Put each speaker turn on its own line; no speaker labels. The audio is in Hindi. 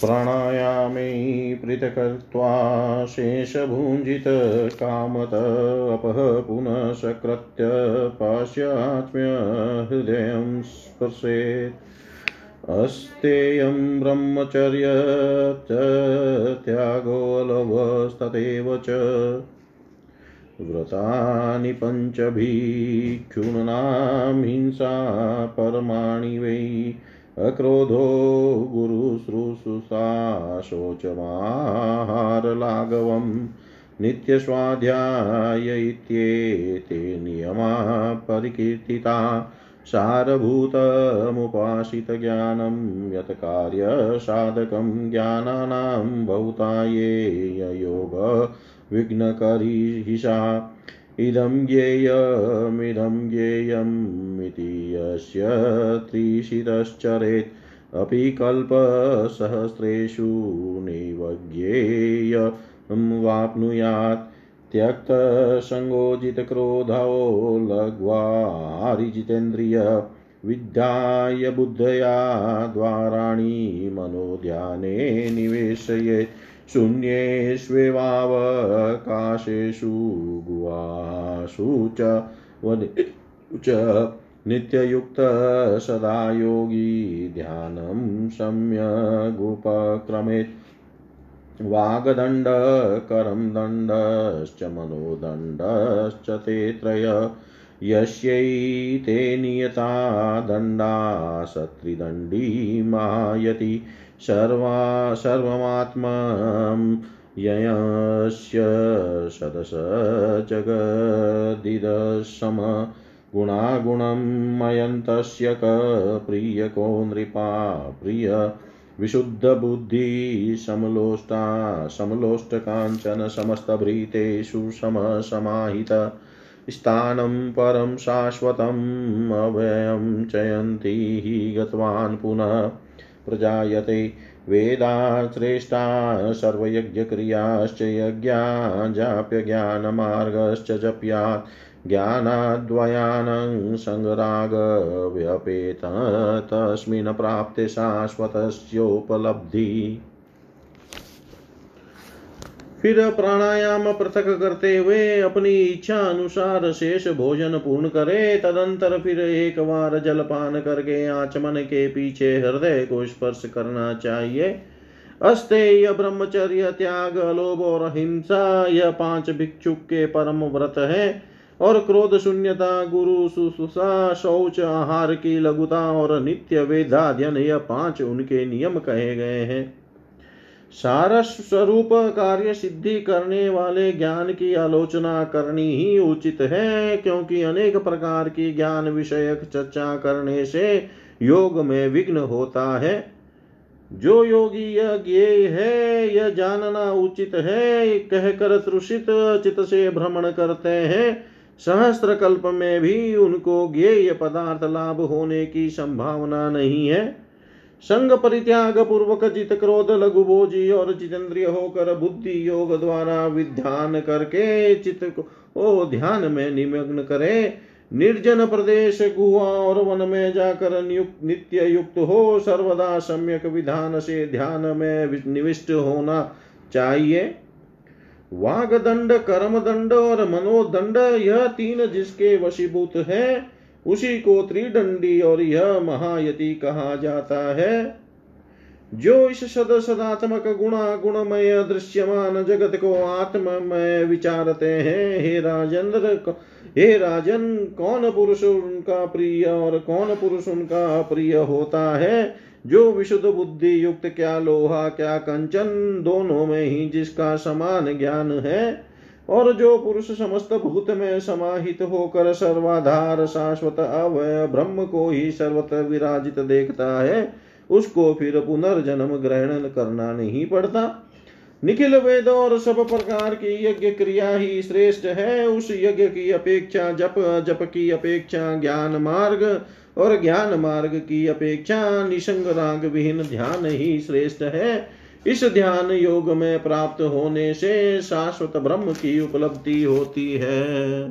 प्राणायामे पृथक्त्वा शेषभुञ्जितकामत अपः पुनः सकृत्य पाश्चात्म्यहृदयं स्पर्शेत्। अस्तेयं ब्रह्मचर्य त्यागोलवस्तथैव च। व्रतानि पञ्चभिक्षूणां हिंसा परमाणि वै अक्रोधो गुरुश्रूषुषा शोचमाहारलाघवम् नित्यस्वाध्याय इत्येते नियमा परिकीर्तिता सारभूतमुपासितज्ञानं यत् कार्यसाधकं ज्ञानानां बहुता ये योग विघ्नकरीहिषा इदं ज्ञेयमिदं ज्ञेयमिति यस्य त्रिशितश्चरेत्। अपि कल्पसहस्रेषु नैव ज्ञेयं वाप्नुयात्। त्यक्तसङ्गोजितक्रोधो लघ्वारिजितेन्द्रिय विद्याय बुद्धया द्वाराणि मनोध्याने निवेशयेत्। शून्येष्वेवावकाशेषु गुहासु च च नित्ययुक्तः सदा योगी ध्यानं सम्यगुपक्रमेत् वागदण्डकरं दण्डश्च मनोदण्डश्च ते त्रय। यस्यैते नियता दण्डा सत्रिदण्डी मायति। सर्वा सर्वमात्मं ययस्य सदस जगदिदसम गुणागुणं मयन्तस्य क प्रियको नृपा, प्रिय विशुद्धबुद्धिः समलोष्टा, समलोष्टकाञ्चन समस्तभृतेषु समसमाहित। स्थानं परं शाश्वतम् अभयं चयन्ति गतवान् पुनः। प्रजायते। वेदा श्रेष्ठा सर्वयज्ञक्रियाश्च यज्ञा जाप्यज्ञानमार्गश्च जप्यात्। ज्ञानाद्वयानं सङ्गरागव्यपेत तस्मिन् प्राप्ते शाश्वतस्योपलब्धि।
फिर प्राणायाम पृथक करते हुए अपनी इच्छा अनुसार शेष भोजन पूर्ण करे। तदंतर फिर एक बार जलपान करके आचमन के पीछे हृदय को स्पर्श करना चाहिए। अस्तेय ब्रह्मचर्य त्याग, लोभ और हिंसा यह पाँच भिक्षुक के परम व्रत है। और क्रोध, शून्यता, गुरु सुसुषा शौच, आहार की लघुता और नित्य वेदाध्यन यह पाँच उनके नियम कहे गए हैं। सारस स्वरूप कार्य सिद्धि करने वाले ज्ञान की आलोचना करनी ही उचित है, क्योंकि अनेक प्रकार की ज्ञान विषयक चर्चा करने से योग में विघ्न होता है। जो योगी यह ज्ञेय है, यह जानना उचित है, कहकर तृषित चित से भ्रमण करते हैं। सहस्त्र कल्प में भी उनको ज्ञेय पदार्थ लाभ होने की संभावना नहीं है। संग परित्याग पूर्वक जित क्रोध लघु भोजी और जितेंद्रिय होकर बुद्धि योग द्वारा विध्यान करके चित को ध्यान में निमग्न करे। निर्जन प्रदेश गुहा और वन में जाकर नियुक्त नित्य युक्त हो। सर्वदा सम्यक विधान से ध्यान में निविष्ट होना चाहिए। वाग दंड कर्म दंड और मनोदंड, यह तीन जिसके वशीभूत है। उसी को त्रिदंडी और यह महायति कहा जाता है। जो इस सद सदात्मक गुणा गुणमय दृश्यमान जगत को आत्ममय विचारते हैं, हे राजेंद्र, हे राजन, कौन पुरुष उनका प्रिय और कौन पुरुष उनका अप्रिय होता है? जो विशुद्ध बुद्धि युक्त क्या लोहा, क्या कंचन, दोनों में ही जिसका समान ज्ञान है और जो पुरुष समस्त भूत में समाहित होकर सर्वाधार शाश्वत अवय ब्रह्म को ही सर्वत्र विराजित देखता है, उसको फिर पुनर्जन्म ग्रहण करना नहीं पड़ता। निखिल वेद और सब प्रकार की यज्ञ क्रिया ही श्रेष्ठ है। उस यज्ञ की अपेक्षा, जप जप की अपेक्षा, ज्ञान मार्ग और ज्ञान मार्ग की अपेक्षा निसंग राग विहीन ध्यान ही श्रेष्ठ है। इस ध्यान योग में प्राप्त होने से शाश्वत ब्रह्म की उपलब्धि होती है।